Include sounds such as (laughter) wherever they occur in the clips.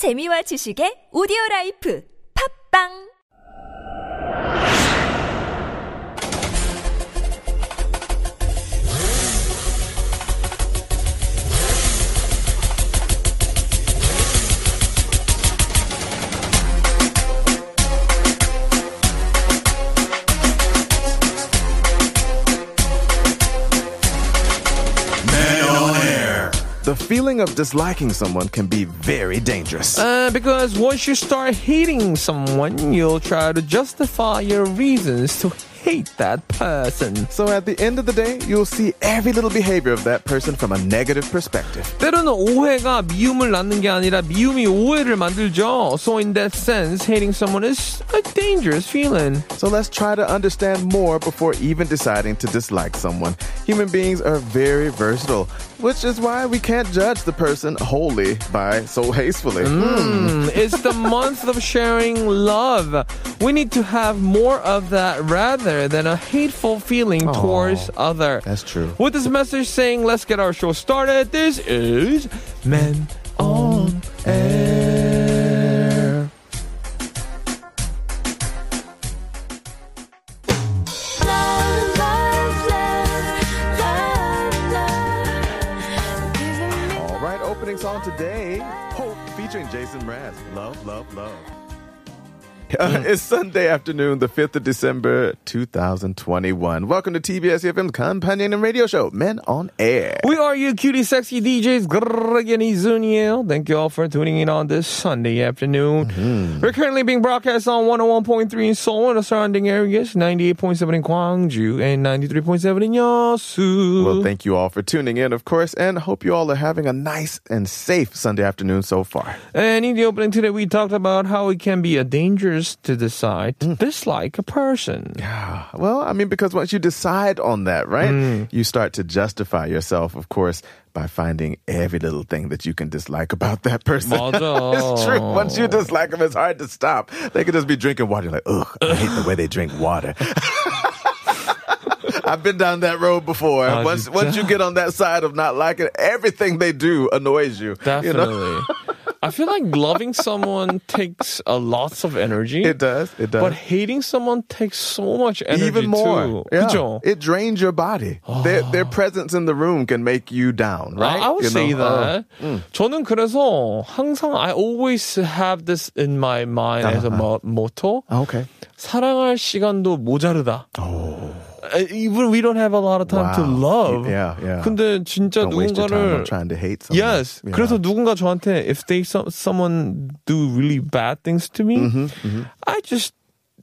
재미와 지식의 오디오 라이프. 팝빵 feeling of disliking someone can be very dangerous. Uh, because once you start hating someone, you'll try to justify your reasons to hate that person. So at the end of the day, you'll see every little behavior of that person from a negative perspective. 때로는 오해가 미움을 낳는 게 아니라 미움이 오해를 만들죠. So in that sense, hating someone is a dangerous feeling. So let's try to understand more before even deciding to dislike someone. Human beings are very versatile, which is why we can't judge the person wholly by so hastily. Mm, it's the month of sharing love. We need to have more of that rather than a hateful feeling towards other. That's true. With this message saying, let's get our show started. This is Men on Air. Love, love, love. Uh, (laughs) it's Sunday afternoon, the 5th of December, 2021. Welcome to TBS EFM's companion and radio show, Men on Air. We are you cutie sexy DJs Greg and Izuniel. Thank you all for tuning in on this Sunday afternoon. We're currently being broadcast on 101.3 in Seoul and the surrounding areas, 98.7 in Gwangju, and 93.7 in Yeosu. Well, thank you all for tuning in, of course, and hope you all are having a nice and safe Sunday afternoon so far. And in the opening today, we talked about how it can be a dangerous to decide to mm. dislike a person. Yeah. Well, I mean, because once you decide on that, right, mm. you start to justify yourself, of course, by finding every little thing that you can dislike about that person. (laughs) it's true. Once you dislike them, it's hard to stop. They could just be drinking water. You're like, ugh, I hate the way they drink water. (laughs) I've been down that road before. Once, once you (laughs) get on that side of not liking everything they do annoys you. Definitely. You know? Definitely. I feel like loving someone (laughs) takes a lots of energy. It does. It does. But hating someone takes so much energy even more. too. Yeah. 그죠? It drains your body. Their, their (sighs) presence in the room can make you down, right? I, I would You say know? Uh, that. 저는 그래서 항상 I always have this in my mind as a mo- motto. oh, okay. 사랑할 시간도 모자르다. Uh, Even we don't have a lot of time to Wow. love. Yeah, yeah. 근데 진짜 Don't waste your time on 누군가를 trying to hate someone. Yes. Yeah. 그래서 누군가 저한테 if they some, someone do really bad things to me, I just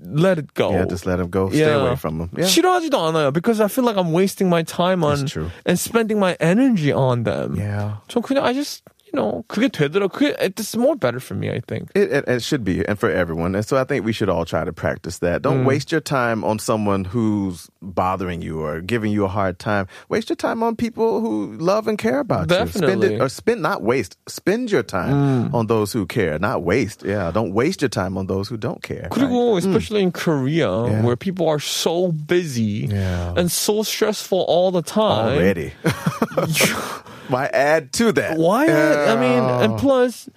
let it go. Mm-hmm, Yeah, just let him go. Stay Yeah. away from him. Yeah. 싫어하지도 않아요 because I feel like I'm wasting my time on That's true. and spending my energy on them. Yeah. 저 그냥 I just you know 그게 되더라. 그게 it's more better for me I think. It, it, it should be, and for everyone. And so I think we should all try to practice that. Don't Mm. waste your time on someone who's bothering you or giving you a hard time. Waste your time on people who love and care about you. Spend Definitely. it, or spend, not waste, spend your time Mm. on those who care, not waste. Yeah, don't waste your time on those who don't care. 그리고 especially in Korea Yeah. where people are so busy Yeah. and so stressful all the time. Already. (laughs) Why add to that? Why? I mean, Yeah. and plus,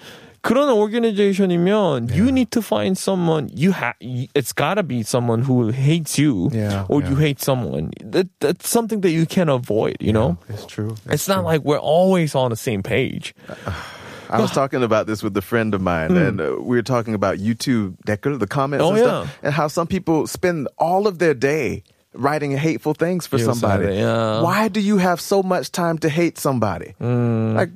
그런 organization이면 you need to find someone you have. It's gotta be someone who hates you, Yeah, or yeah. you hate someone. That that's something that you can avoid. You know, It's true. it's not like we're always on the same page. (sighs) I was talking about this with a friend of mine, and uh, we were talking about YouTube 댓글, the comments Hmm. Oh, and stuff, yeah. and how some people spend all of their day writing hateful things for You somebody. said it, yeah. Why do you have so much time to hate somebody? Like,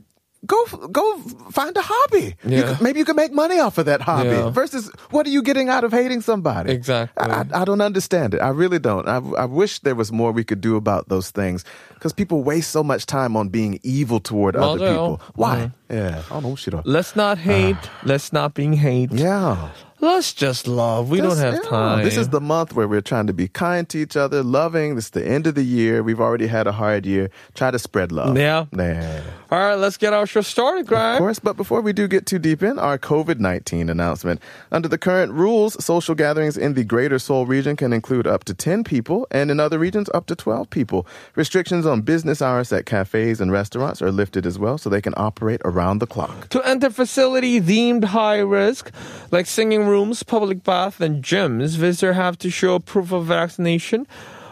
go go find a hobby. You Yeah. could- maybe you can make money off of that hobby. Yeah. Versus, what are you getting out of hating somebody? Exactly. I, I, I don't understand it. I really don't. I, I wish there was more we could do about those things because people waste so much time on being evil toward other 맞아요. people. Why? Yeah. I don't know. Shit. Let's not hate. let's not being hate. Yeah. let's just love. We don't have time. This is the month where we're trying to be kind to each other, loving. This is the end of the year. We've already had a hard year. Try to spread love. Yeah. Yeah. All right, let's get our show started, Greg. Of course, but before we do get too deep in, our COVID 19 announcement. Under the current rules, social gatherings in the greater Seoul region can include up to 10 people, and in other regions, up to 12 people. Restrictions on business hours at cafes and restaurants are lifted as well, so they can operate around the clock. To enter facility deemed high risk, like singing rooms, public bath, and gyms, visitors have to show proof of vaccination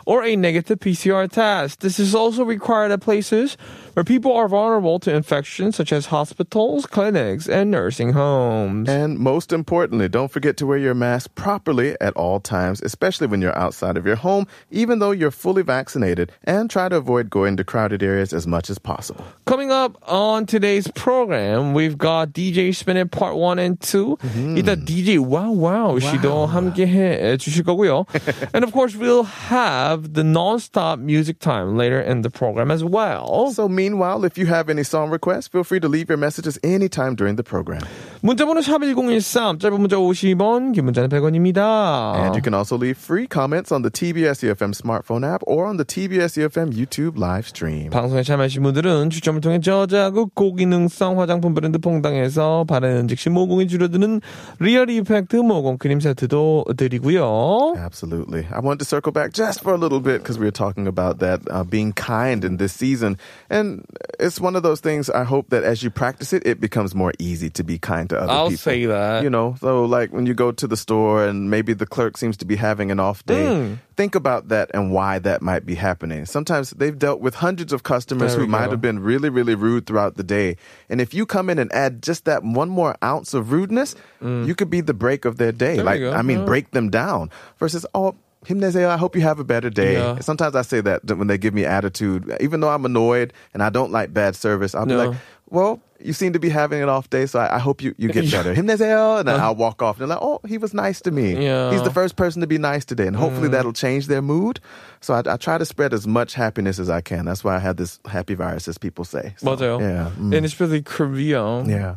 or a negative PCR test. This is also required at places where people are vulnerable to infections such as hospitals, clinics, and nursing homes. And most importantly, don't forget to wear your mask properly at all times, especially when you're outside of your home, even though you're fully vaccinated, and try to avoid going to crowded areas as much as possible. Coming up on today's program, we've got DJ Spin It Part 1 and 2. 이따 DJ Wow Wow 씨도 함께 해 주실 거고요. and of course, we'll have the non-stop music time later in the program as well. So, meanwhile, if you have any song requests, feel free to leave your messages anytime during the program. 문자번호 샵1013, 짧은 문자 50원, 긴 문자는 100원입니다. And you can also leave free comments on the TBS EFM smartphone app or on the TBS EFM YouTube live stream. 방송에 참여하신 분들은 추첨을 통해 저자극 고기능성 화장품 브랜드 퐁당에서 바르는 즉시 모공이 줄어드는 리얼 이펙트 모공 크림 세트도 드리고요. Absolutely. I wanted to circle back just for a little bit because we were talking about that uh, being kind in this season. And it's one of those things I hope that as you practice it, it becomes more easy to be kind to other I'll people. say that. You know, so like when you go to the store and maybe the clerk seems to be having an off day, Mm. think about that and why that might be happening. Sometimes they've dealt with hundreds of customers who we might go. have been really, really rude throughout the day. And if you come in and add just that one more ounce of rudeness, you could be the break of their day. Mm. There like. I mean, Yeah. break them down versus, oh, 힘내세요. I hope you have a better day. Yeah. Sometimes I say that when they give me attitude, even though I'm annoyed and I don't like bad service, I'll be No. like, well, you seem to be having an off day, so I, I hope you, you get Yeah. (laughs) better. 힘내세요. And then I'll walk off and they're like, oh, he was nice to me. Yeah. He's the first person to be nice today. And hopefully that'll change their mood. So I, I try to spread as much happiness as I can. That's why I have this happy virus, as people say. So, 맞아요. Yeah. mm, And especially Korea. yeah.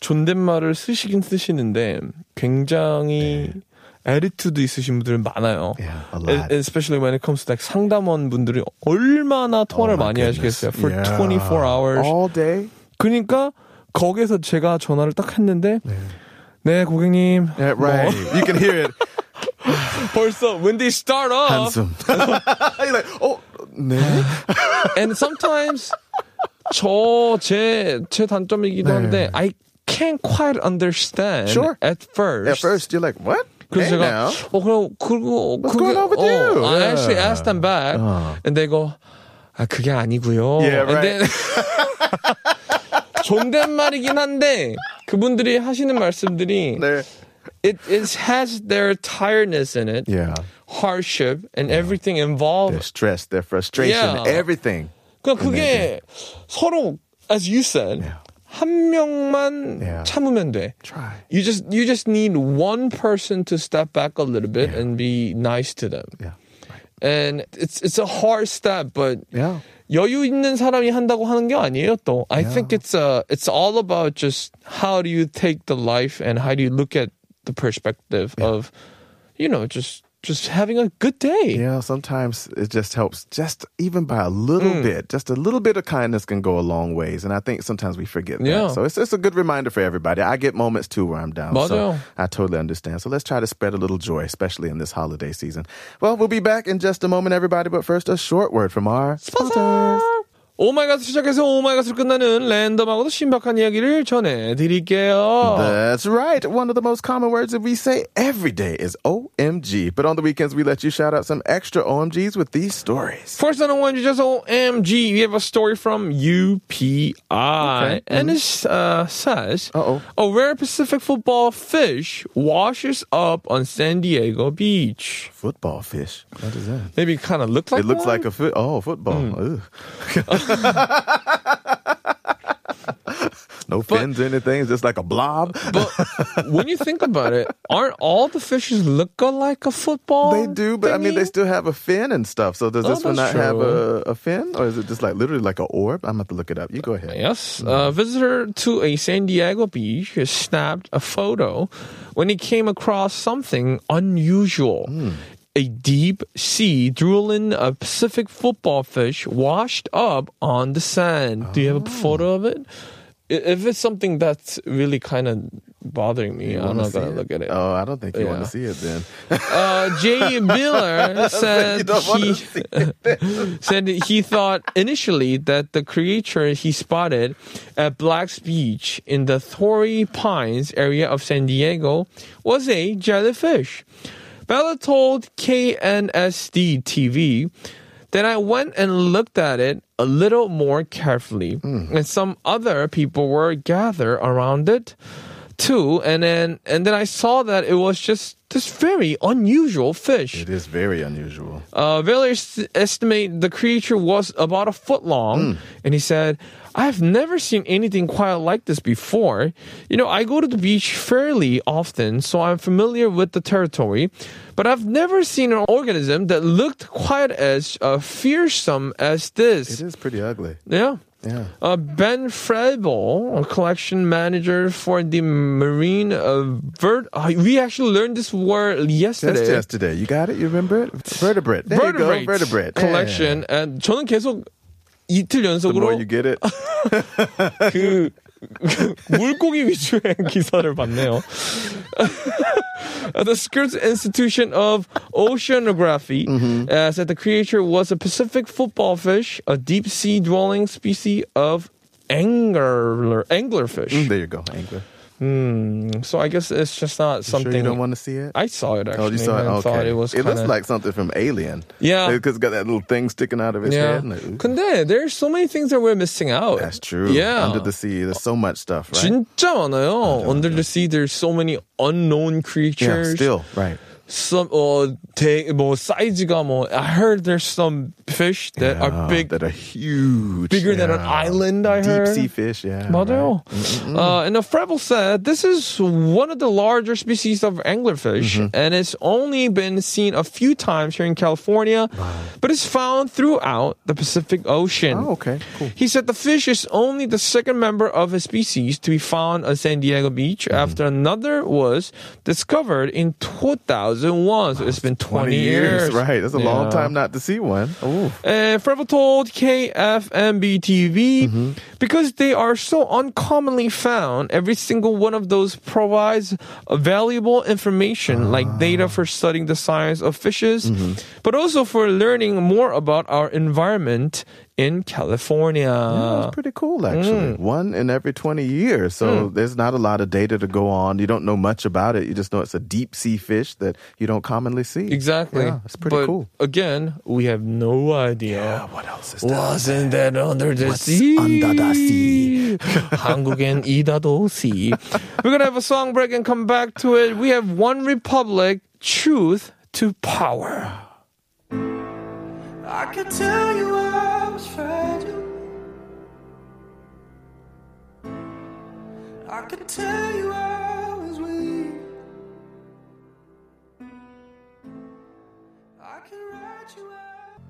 존댓말을 쓰시긴 쓰시는데 굉장히 에리투드 있으신 분들은 많아요. Yeah, E-. Especially when it comes to like 상담원 분들이 얼마나 통화를 Oh 많이 goodness. 하시겠어요. For Yeah. 24 hours. All day. 그러니까 거기서 제가 전화를 딱 했는데 네, 고객님. Yeah, right. 뭐, You can hear it. 벌써 when they start off Handsome. You're like, oh, 네. and sometimes 저제 제 단점이기도 네. 한데 I can't quite understand Sure. at first. At first, you're like, what? 그래서 Hey 제가 now. 어 그럼 그리고 What's 그게 going on with 어, you? I Yeah. actually asked them back 어. and they go 아 그게 아니고요. Yeah, And right. then (laughs) 존댓말이긴 한데 그분들이 하시는 말씀들이 네. it, it has their tiredness in it, Yeah. hardship and everything involved. Their stress, their frustration, Yeah. everything. 그러니까 그게 서로 as you said Yeah. 한 명만 Yeah. 참으면 돼. Try. You just you just need one person to step back a little bit and be nice to them. Yeah. And it's it's a hard step, but Yeah. 여유 있는 사람이 한다고 하는 게 아니에요. 또 I Yeah. think it's uh it's all about just how do you take the life and how do you look at the perspective of, you know, just just having a good day. Yeah, sometimes it just helps, just even by a little Mm. bit, just a little bit of kindness can go a long ways. And I think sometimes we forget Yeah. that. So it's, it's a good reminder for everybody. I get moments too where I'm down. 맞아요. So I totally understand. So let's try to spread a little joy, especially in this holiday season. Well, we'll be back in just a moment, everybody. But first, a short word from our sponsors. 오마이갓 시작해서 오마이갓으로 끝나는 랜덤하고도 신박한 이야기를 전해드릴게요. That's right. One of the most common words that we say every day is OMG. But on the weekends, we let you shout out some extra OMGs with these stories. First on the one, just OMG. We have a story from UPI. And it uh, says Uh-oh. A rare Pacific football fish washes up on San Diego beach. Football fish. What is that? Maybe it kind of looks like It looks one. like a foot. Oh, football. Mm. (laughs) (laughs) No fins or anything. It's just like a blob. But (laughs) when you think about it, aren't all the fishes look like a football? They do, but I mean, they still have a fin and stuff. So does Oh, this one not that's have a, a fin, or is it just like literally like an orb? I'm gonna have to look it up. You go ahead. Yes. A visitor to a San Diego beach has snapped a photo when he came across something unusual. Hmm. A deep sea drooling a Pacific football fish washed up on the sand. Do you have a photo oh. of it? If it's something that's really kind of bothering me, I'm not going to look at it. Oh, I don't think you want to see it then. Uh, Jay (laughs) Miller said he (laughs) said he thought initially that the creature he spotted at Black's Beach in the Torrey Pines area of San Diego was a jellyfish. Beller told KNSD TV then I went and looked at it a little more carefully, and some other people were gathered around it too. And then and then I saw that it was just this very unusual fish. It is very unusual. Uh, Villers estimate the creature was about a foot long, and he said, I've never seen anything quite like this before. You know, I go to the beach fairly often, so I'm familiar with the territory, but I've never seen an organism that looked quite as uh, fearsome as this. It is pretty ugly. Yeah. Yeah. Uh, ben Frable, collection manager for the marine uh, vert. Uh, we actually learned this word yesterday. Just yesterday. You got it? You remember it? Vertebrate. There vertebrate. You go. Vertebrate. Collection. Yeah. And 저는 계속 이틀 Yeah. The more 연속으로 you get it. (laughs) 그 물고기 위주의 기사를 봤네요. the Scripps Institution of Oceanography Mm-hmm. uh, said the creature was a Pacific football fish, a deep sea dwelling species of angler anglerfish. there you go. Angler. Hmm. So I guess it's just not Sure something. you don't want to see it? I saw it actually. Oh, you saw it? and Okay. thought it was it looks kinda- like something from Alien. Yeah. Because it's got that little thing sticking out of its Yeah. head. and it- 근데 there's so many things that we're missing out. That's true. Yeah. Under the sea, there's so much stuff, right? 진짜 많아요. Under the sea, there's so many unknown yeah, creatures. still, right. some 어, 대, 뭐 사이즈가 뭐 I heard there's some fish that are big, that are huge, bigger than an island. I Deep heard. sea fish. Yeah. 맞아요. Uh, and the Frable said this is one of the larger species of anglerfish, mm-hmm. and it's only been seen a few times here in California, but it's found throughout the Pacific Ocean. Oh, okay. Cool. He said the fish is only the second member of a species to be found on San Diego Beach mm-hmm. after another was discovered in 2001. So it's been 20, years. Right. That's a long time not to see one. Ooh. And Frable told KFMB TV Mm-hmm. because they are so uncommonly found, every single one of those provides valuable information like data for studying the science of fishes, Mm-hmm. but also for learning more about our environment in California. that's pretty cool, actually. Mm. One in every 20 years. So there's not a lot of data to go on. You don't know much about it. You just know it's a deep sea fish that you don't commonly see. Exactly. Yeah, it's pretty but cool. Again, we have no idea. Yeah, what else is there? Wasn't that under the What's sea? under the sea? (laughs) 한국엔 이다도 sea. We're gonna have a song break and come back to it. We have One Republic, Truth to Power. I could tell you I was fragile. I could tell you I was weak. I can write you out.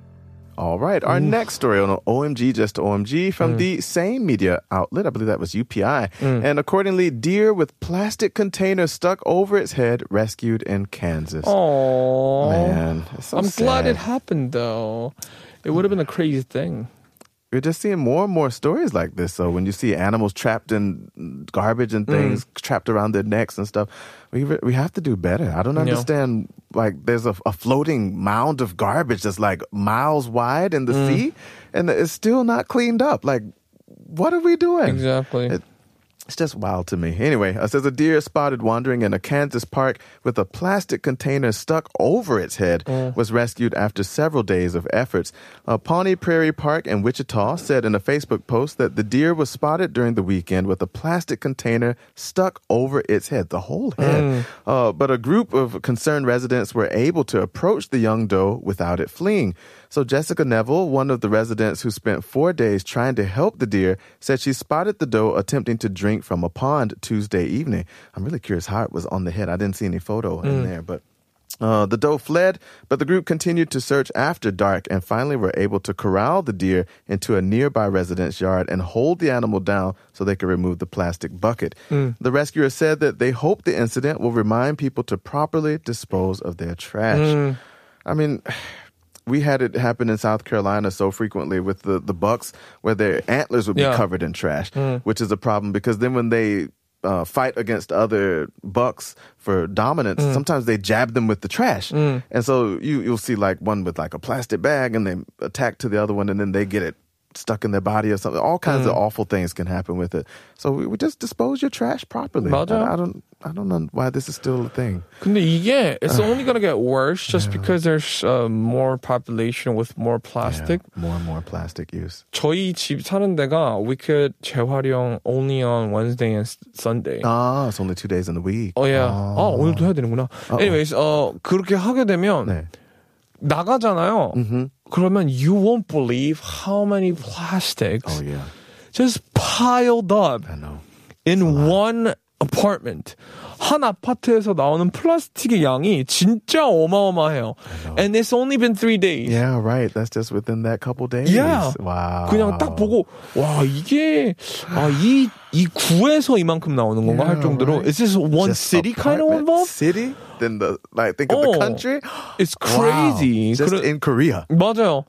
All right. Our next story on OMG, just OMG, from Mm. the same media outlet. I believe that was UPI. And accordingly, deer with plastic container stuck over its head rescued in Kansas. Oh, Man, so I'm glad it happened though. It would have been a crazy thing. We're just seeing more and more stories like this. So when you see animals trapped in garbage and things Mm. trapped around their necks and stuff, we re- we have to do better. I don't understand. Like there's a, a floating mound of garbage that's like miles wide in the Mm. sea, and it's still not cleaned up. Like, what are we doing? Exactly. It- It's just wild to me. Anyway, it says a deer spotted wandering in a Kansas park with a plastic container stuck over its head was rescued after several days of efforts. Uh, Pawnee Prairie Park in Wichita said in a Facebook post that the deer was spotted during the weekend with a plastic container stuck over its head, the whole head. Uh, but a group of concerned residents were able to approach the young doe without it fleeing. So Jessica Neville, one of the residents who spent four days trying to help the deer, said she spotted the doe attempting to drink from a pond Tuesday evening. I'm really curious how it was on the head. I didn't see any photo in mm. there, but. Uh, the doe fled, but the group continued to search after dark and finally were able to corral the deer into a nearby residence yard and hold the animal down so they could remove the plastic bucket. Mm. The rescuer said that they hope the incident will remind people to properly dispose of their trash. Mm. I mean, we had it happen in South Carolina so frequently with the, the bucks where their antlers would be Yeah. covered in trash, mm. which is a problem because then when they uh, fight against other bucks for dominance, mm. sometimes they jab them with the trash. Mm. And so you, you'll see like one with like a plastic bag and they attack to the other one and then they get it stuck in their body or something. All kinds of awful things can happen with it. So we would just dispose your trash properly. 맞아. I, I don't I don't know why this is still a thing. 근데 이게 it's only gonna get worse just because there's uh, more population with more plastic. Yeah, more and more plastic use. 저희 집 사는 데가 we could 재활용 only on Wednesday and s- Sunday. Ah, it's only two days in the week. 어, 예. 아, 오늘도 해야 되는구나. Anyways, 어, 그렇게 하게 되면 네. 나가잖아요. 그러면 you won't believe how many plastics Oh yeah, just piled up I know. in one apartment. 한 아파트에서 나오는 플라스틱의 양이 진짜 어마어마해요. And it's only been three days. Yeah, right. That's just within that couple days. Yeah. Wow. 그냥 딱 보고 와 이게 아이이 구에서 이만큼 나오는 건가 할 Yeah, 정도로 right. is this one Just city kind of involved? City? Then the like think of Oh, the country. It's Wow. crazy. Just 그러- in Korea. 맞아요.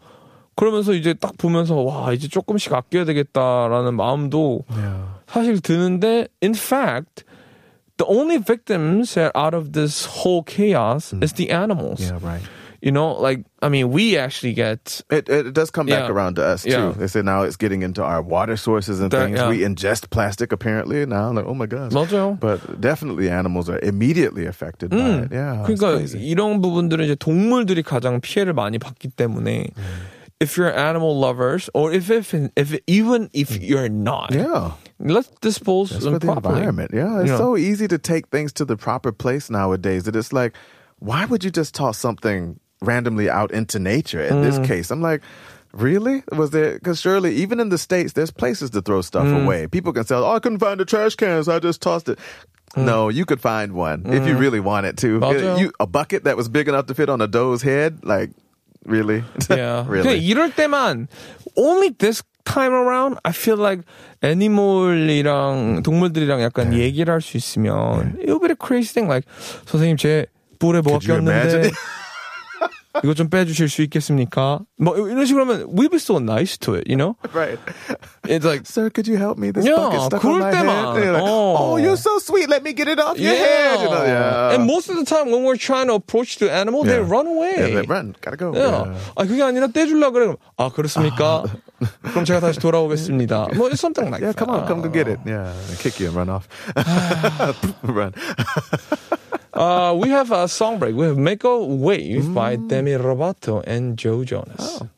그러면서 이제 딱 보면서 와 이제 조금씩 아껴야 되겠다라는 마음도 사실 드는데 in fact the only victims that out of this whole chaos is the animals. Yeah, right. You know, like I mean, we actually get It, it does come back Yeah. around to us too. Yeah. They say now it's getting into our water sources and That- things. yeah. We ingest plastic apparently now. I'm like, oh my gosh. 맞아요. But definitely animals are immediately affected by it. Yeah. it's 그러니까 crazy. 이런 부분들은 이제 동물들이 가장 피해를 많이 받기 때문에 if you're animal lovers or if if, if even if you're not yeah let's dispose of them the properly. environment yeah it's you so easy to take things to the proper place nowadays that it's like why would you just toss something randomly out into nature in mm. this case i'm like Really? Was there? Because surely, even in the states, there's places to throw stuff mm. away. People can say, "Oh, I couldn't find a trash can, so I just tossed it." Mm. No, you could find one if you mm. really wanted to. You, a bucket that was big enough to fit on a doe's head, like really? Yeah. really? 이럴 때만 only this time around I feel like 애니멀이랑 동물들이랑 약간 네. 얘기를 할 수 있으면 it would be a crazy thing like 선생님 제 뿔에 뭐가? 꼈는데 이거 좀 빼주실 수 있겠습니까? 뭐 이런 식으로 하면 we'd be so nice to it, you know? right. It's like Sir, could you help me? This Yeah, bucket's stuck on my 때만. head. Like, Oh. oh, you're so sweet. Let me get it off your head. You know, yeah. And most of the time when we're trying to approach the animal, they Yeah. run away. Yeah, they run. Gotta go. Yeah. Yeah. 아 그게 아니라 떼주려 그래. 아 그렇습니까? 그럼 제가 다시 돌아오겠습니다. 뭐 it's something like Yeah, that. come on, come go get it. Yeah, kick you and run off. run. Uh, we have a song break. We have Make a Wave by Mm. Demi Lovato and Joe Jonas. Oh.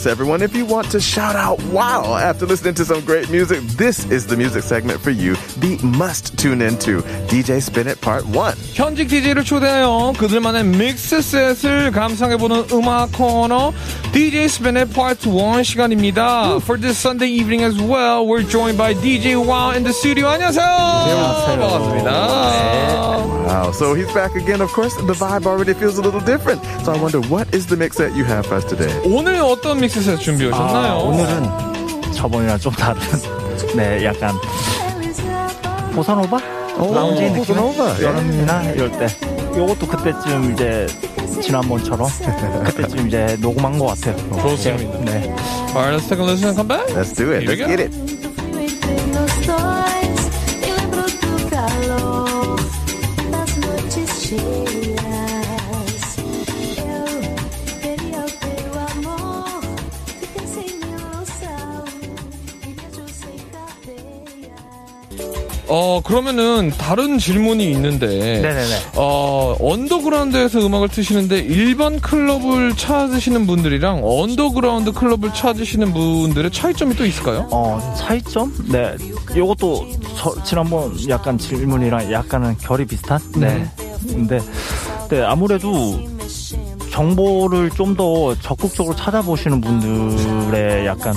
Yes, everyone, if you want to shout out wow after listening to some great music, this is the music segment for you. The must tune into DJ Spin It Part 1. 현직 DJ를 초대하여 그들만의 믹스셋을 감상해보는 음악 코너 DJ Spin의 Part 1 시간입니다. For this Sunday evening as well, we're joined by DJ Wow in the studio. 안녕하세요. 안녕하세요. 반갑습니다. Wow, so he's back again. Of course, the vibe already feels a little different. So I wonder what is the mix that you have for us today? 오늘 어떤 믹스셋 준비하셨나요? 오늘은 저번이랑 좀 다른 네 약간 보사노바 라운지 느낌 보사노바, 예. 여름이나 이럴 때 요것도 그때쯤 이제 지난번처럼 그때쯤 이제 녹음한 것 같아요. 좋습니다. 네. Alright, let's take a listen and come back. Let's do it. Here we Let's go. get it. 어, 그러면은 다른 질문이 있는데. 네네네. 어, 언더그라운드에서 음악을 트시는데 일반 클럽을 찾으시는 분들이랑 언더그라운드 클럽을 찾으시는 분들의 차이점이 또 있을까요? 어, 차이점? 네. 요것도 저, 지난번 약간 질문이랑 약간은 결이 비슷한? 네. 근데, 네, 아무래도 정보를 좀 더 적극적으로 찾아보시는 분들의 약간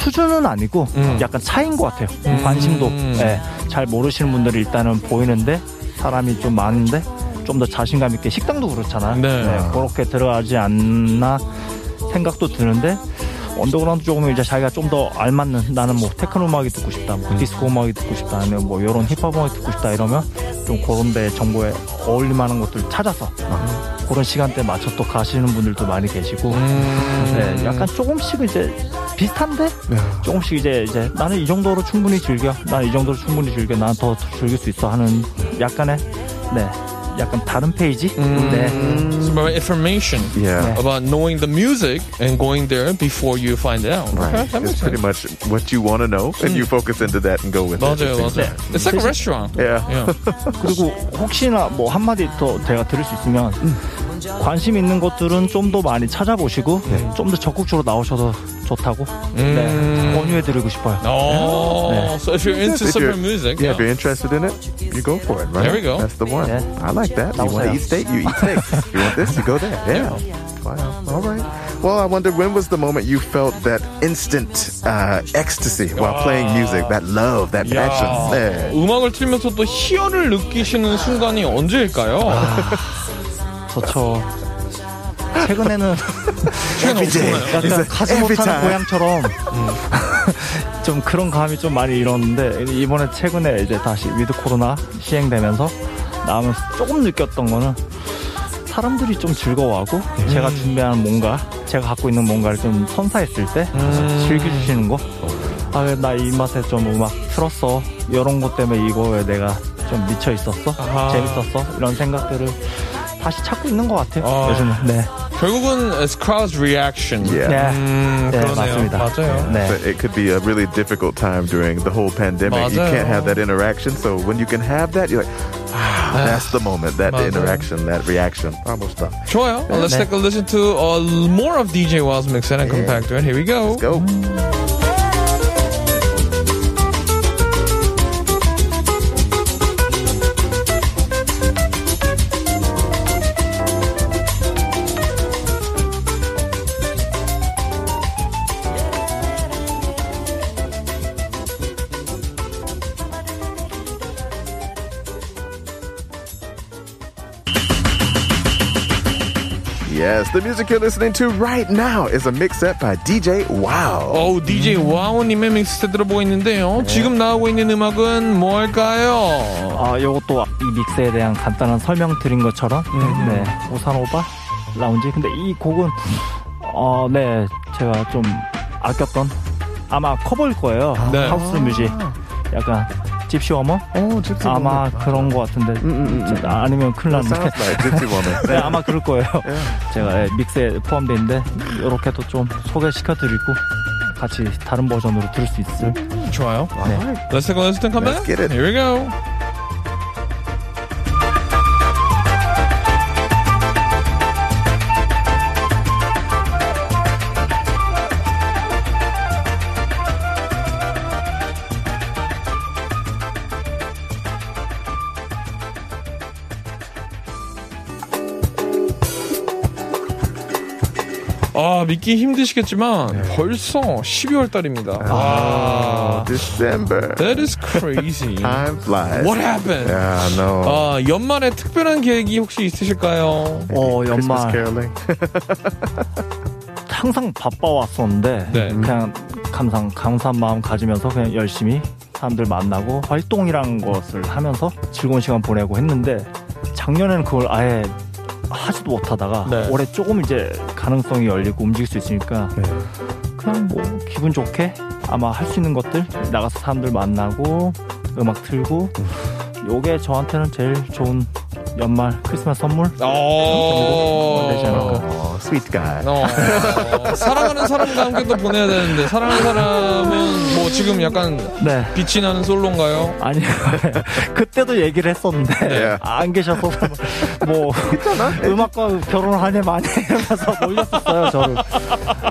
수준은 아니고 음. 약간 차이인 것 같아요. 음. 관심도. 네, 잘 모르시는 분들이 일단은 보이는데 사람이 좀 많은데 좀 더 자신감 있게 식당도 그렇잖아. 네. 그렇게 들어가지 않나 생각도 드는데 언더그라운드 조금 이제 자기가 좀 더 알맞는 나는 뭐 테크노 음악이 듣고 싶다, 뭐 디스코 음악이 듣고 싶다, 아니면 뭐 이런 힙합 음악이 듣고 싶다 이러면 좀 그런 데 정보에 어울릴 만한 것들 찾아서 그런 시간대에 맞춰 또 가시는 분들도 많이 계시고 음. 네, 약간 조금씩 이제 비슷한데 조금씩 이제 이제 나는 이 정도로 충분히 즐겨, 나는 이 정도로 충분히 즐겨, 나는 더 즐길 수 있어 하는 약간의 네, 약간 다른 페이지. 네. It's about information Yeah. about knowing the music and going there before you find out. Right. Okay, that It's makes pretty sense. much what you want to know, and you focus into that and go with 맞아요, it. 맞아요. It's like a restaurant. Yeah. Yeah. 그리고 혹시나 뭐 한마디 더 제가 들을 수 있으면 관심 있는 것들은 좀 더 많이 찾아보시고 좀더 적극적으로 나오셔도 좋다고 네, 권유해드리고 싶어요. Oh, so if you're into If you're- music, Yeah, yeah. if you're interested in it, you go for it, right? There we go. That's the one. Yeah. I like that. You want to eat steak? You eat steak. you want this? You go there. Yeah. Wow. All right. Well, I wonder when was the moment you felt that instant uh, ecstasy while playing music, that love, that passion? 야, 네. 음악을 틀면서 또 희열을 느끼시는 순간이 언제일까요? 좋죠. 최근에는 최근에? (laughs) 약간 가지 못하는. 고향처럼 (laughs) 좀 그런 감이 좀 많이 일었는데 이번에 최근에 이제 다시 위드 코로나 시행되면서 나오면서 조금 느꼈던 거는 사람들이 좀 즐거워하고 제가 준비한 뭔가 제가 갖고 있는 뭔가를 좀 선사했을 때 즐겨주시는 거. 아, 나 이 맛에 좀 음악 틀었어. 이런 것 때문에 이거에 내가 좀 미쳐 있었어. 아하. 재밌었어. 이런 생각들을 다시 찾고 있는 것 같아요. 어. 네. 결국은 it's reaction. Yeah. 음, 네, 맞습니다. 맞아요. 네. But it could be a really difficult time during the whole pandemic. 맞아요. You can't have that interaction. So when you can have that, you're like, ah, that's the moment, that 맞아요. interaction, that reaction. Almost done. 좋아요. Let's 네. take a listen to uh, more of DJ Wow's mix and yeah. to And here we go. Let's go. Yes, the music you're listening to right now is a mix set by DJ Wow. 어우, DJ 와우님의 믹스 들어보고 있는데요. 지금 나오고 있는 음악은 뭘까요? 아, 요것도 이 믹스에 대한 간단한 설명 드린 것처럼, 네, 오산오바 라운지. 근데 이 곡은, 어, 네, 제가 좀 아꼈던, 아마 커버일 거예요. 네. 하우스 뮤직. 약간, 집시 워머? Oh, Gypsy 아마 Woman. 그런 것 같은데, 진짜 아니면 큰일 like Gypsy Woman. 네, 아마 그럴 거예요. 제가 예, 믹스에 포함되어 있는데, 이렇게도 좀 소개시켜드리고, 같이 다른 버전으로 들을 수 있을. 좋아요. 네. Let's take a listen come Let's back. get it. Here we go. 믿기 힘드시겠지만 벌써 12월 달입니다. 와. December. That is crazy. (laughs) Time flies. What happened? Yeah, I know. 아, 연말에 특별한 계획이 혹시 있으실까요? 어, 연말. (laughs) 항상 바빠왔었는데 네. 그냥 감상 감사한 마음 가지면서 그냥 열심히 사람들 만나고 활동이란 것을 하면서 즐거운 시간 보내고 했는데 작년에는 그걸 아예 하지도 못하다가 네. 올해 조금 이제 가능성이 열리고 움직일 수 있으니까 그냥 뭐 기분 좋게 아마 할 수 있는 것들 나가서 사람들 만나고 음악 틀고 요게 저한테는 제일 좋은 연말 크리스마스 선물 어. 되지 않을까. Sweet guy. 어, 사랑하는 사람과 함께 또 보내야 되는데 사랑하는 사람은 뭐 지금 약간 네 빛이 나는 솔로인가요? 아니 (laughs) 그때도 얘기를 했었는데 네. 안 계셔서 뭐 음악과 결혼하네 많이 이러면서 놀렸었어요 저를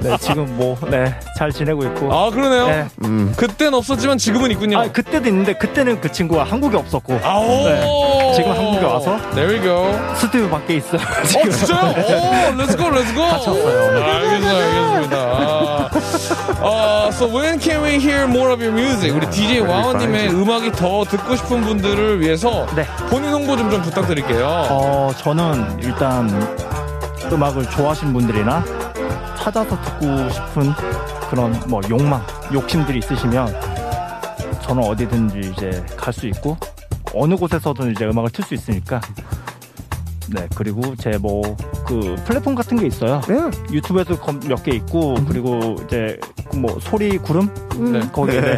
네 지금 뭐네잘 지내고 있고 아 그러네요. 네. 그땐 없었지만 지금은 있군요. 아 그때도 있는데 그때는 그 친구가 한국에 없었고 아오. 네. 지금 한국에 와서 There we go. 스튜디오 밖에 있어요 어 지금 진짜요? (laughs) 오, let's go, let's go. 같이 왔어요. 알겠습니다, 알겠습니다. 아, 아, so when can we hear more of your music? 우리 DJ 와우님의 음악이 더 듣고 싶은 분들을 위해서 네. 본인 홍보 좀 좀 부탁드릴게요. 어 저는 일단 음악을 좋아하시는 분들이나 찾아서 듣고 싶은 그런 뭐 욕망, 욕심들이 있으시면 저는 어디든지 이제 갈 수 있고 어느 곳에서든 이제 음악을 틀 수 있으니까. 네 그리고 제뭐 그 플랫폼 같은 게 있어요. 유튜브에도 몇 개 있고 그리고 이제 뭐 소리 구름 네. 거기에 네.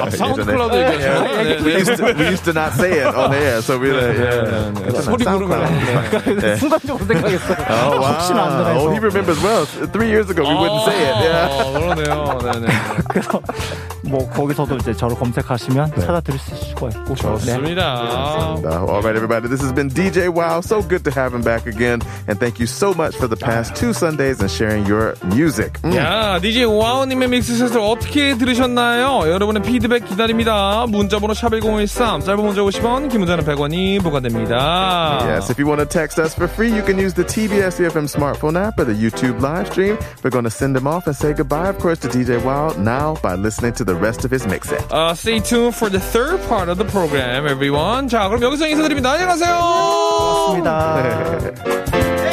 아, 사운드 클라우드 Yeah. 얘기하죠. 네, We 네. used, to, we used to not say it on air, so we 네, yeah. 네, 네. 소리 네. 순간적으로 생각했어요. Oh. 혹시나 안 들어서. Oh, he remembers well. Three years ago, we wouldn't say it. Yeah. 아, 그러네요. 네네. 그래서 뭐 거기서도 이제 저를 검색하시면 찾아 들을 수가 있고 네. 좋습니다. Uh, all right, everybody. This has been DJ Wow. So good to have him back again. And thank you so much for the past two Sundays and sharing your music. Mm. 야, DJ 와우님의 믹스셋을 어떻게 들으셨나요? 여러분의 피드백 기다립니다. 문자번호 샵1013, 짧은 문자 50원, 긴 문자는 100원이 부과됩니다. Yes, if you want to text us for free, you can use the TBS EFM smartphone app or the YouTube live stream. We're going to send him off and say goodbye, of course, to DJ Wow now by listening to the rest of his mix set. Uh, stay tuned for the third part of the program, everyone. 자, 그럼 여기서 인사드립니다. 안녕하세요. 고맙습니다. (laughs)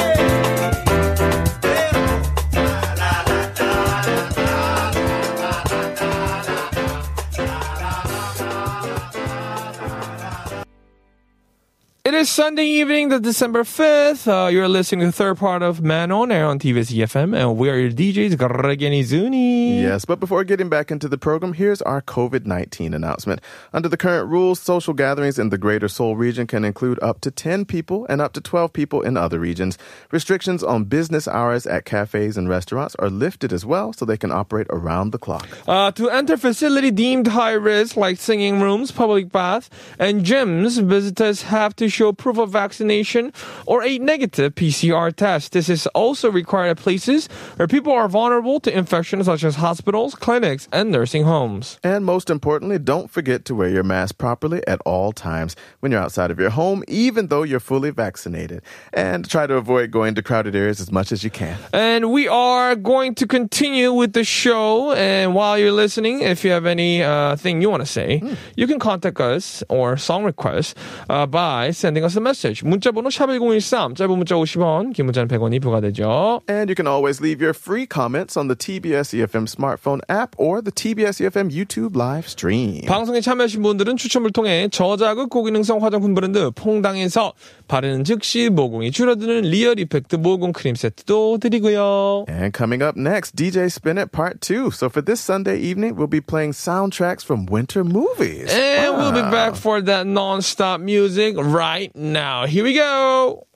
is Sunday evening, the December 5th. Uh, you're listening to the third part of Man on Air on TBS EFM, and we are your DJs, Greg and Izuni. Yes, but before getting back into the program, here's our COVID 19 announcement. Under the current rules, social gatherings in the greater Seoul region can include up to 10 people and up to 12 people in other regions. Restrictions on business hours at cafes and restaurants are lifted as well, so they can operate around the clock. Uh, to enter facility deemed high risk, like singing rooms, public baths, and gyms, visitors have to show proof of vaccination or a negative PCR test. This is also required at places where people are vulnerable to infections such as hospitals, clinics, and nursing homes. And most importantly, don't forget to wear your mask properly at all times when you're outside of your home, even though you're fully vaccinated. And try to avoid going to crowded areas as much as you can. And we are going to continue with the show. And while you're listening, if you have any uh, thing you want to say, you can contact us or song request uh, by sending us a message. 문자 번호 샵1013, 짧은 문자 50원, 긴 문자는 100원이 부과되죠. And you can always leave your free comments on the TBS EFM smartphone app or the TBS EFM YouTube live stream. 방송에 참여하신 분들은 추첨을 통해 저자극 고기능성 화장품 브랜드 퐁당에서 바르는 즉시 모공이 줄어드는 리얼 이펙트 모공 크림 세트도 드리고요. And coming up next, DJ Spin It Part 2. So for this Sunday evening, we'll be playing soundtracks from winter movies. And we'll be Wow. back for that non-stop music right now. Here we go.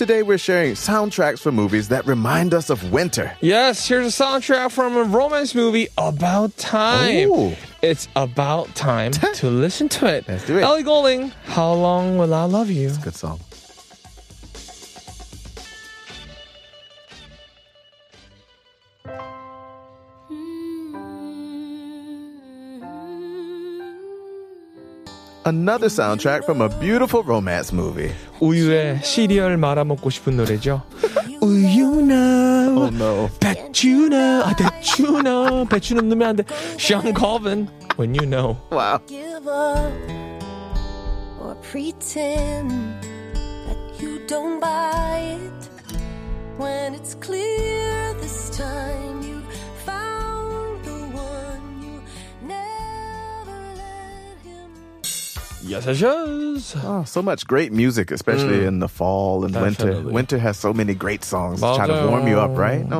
Today we're sharing soundtracks for movies that remind us of winter. Yes, here's a soundtrack from a romance movie, About Time. Ooh. It's about time to listen to it. Let's do it. Ellie Goulding, How Long Will I Love You? Good song. another soundtrack from a beautiful romance movie. 우유에 시리얼 말아먹고 싶은 노래죠. (laughs) oh, no. 배추나, 아, know, 배추는 넣으면 안 돼. Shawn Colvin, when you know. Wow. Give up or pretend that you don't buy it when it's clear this time. Yes yes yes Oh, so much great music, especially in the fall and winter. Mm. Definitely. Winter has so many great songs to try to 맞아요. warm you up, right? And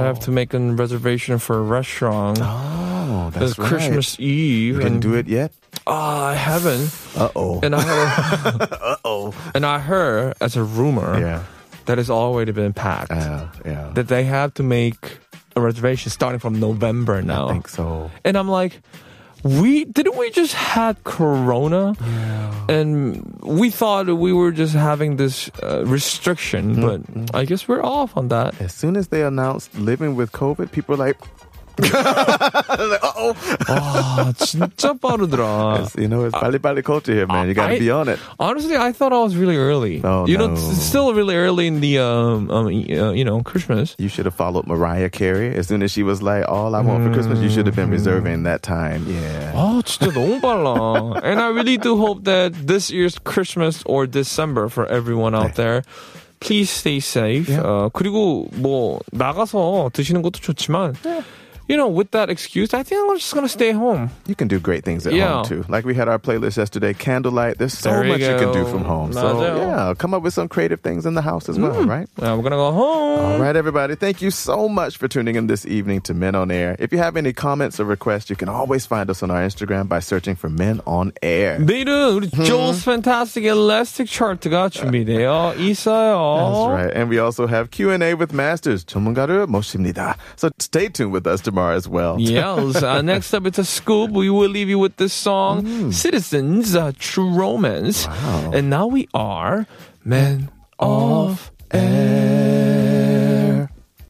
I have to make a reservation for a restaurant Oh, It's that's right. Christmas Eve You can and- do it yet? Ah, I haven't Uh oh. and I heard, Uh (laughs) oh. and I heard as a rumor Yeah. that it's already been packed Uh, yeah. that they have to make a reservation starting from November now I think so. And I'm like, we didn't we just had Corona, and we thought we were just having this uh, restriction, Mm-hmm. but I guess we're off on that. As soon as they announced living with COVID, people were like, oh. 아 진짜 빠르더라. You know, it's Bali Bali culture here, man. You got to I- be on it. Honestly, I thought I was really early. Oh, you know, no. it's still really early in the um, um uh, you know Christmas. You should have followed Mariah Carey. As soon as she was like, all I want for Christmas, you should have been reserving that time. Yeah. 아 진짜 너무 빨라. And I really do hope that this year's Christmas or December for everyone out there. Please stay safe. Yeah. 어, 그리고 뭐 나가서 드시는 것도 좋지만, you know, with that excuse, I think I'm just gonna stay home. You can do great things at Yeah. home too. Like we had our playlist yesterday, Candlelight. There's so There you much you can do go. from home. So 맞아요. yeah, come up with some creative things in the house as well, right? Yeah, we're gonna go home. All right, everybody. Thank you so much for tuning in this evening to Men on Air. If you have any comments or requests, you can always find us on our Instagram by searching for Men on Air. 내일은 우리 Joel's Fantastic Elastic Chart가 준비되어 있어요. That's right. And we also have Q&A with Masters. 전문가를 모십니다. So stay tuned with us tomorrow as well. (laughs) Yes. Uh, next up, it's a scoop. We will leave you with this song, Citizens, uh, True Romance. Wow. And now we are Men of Air.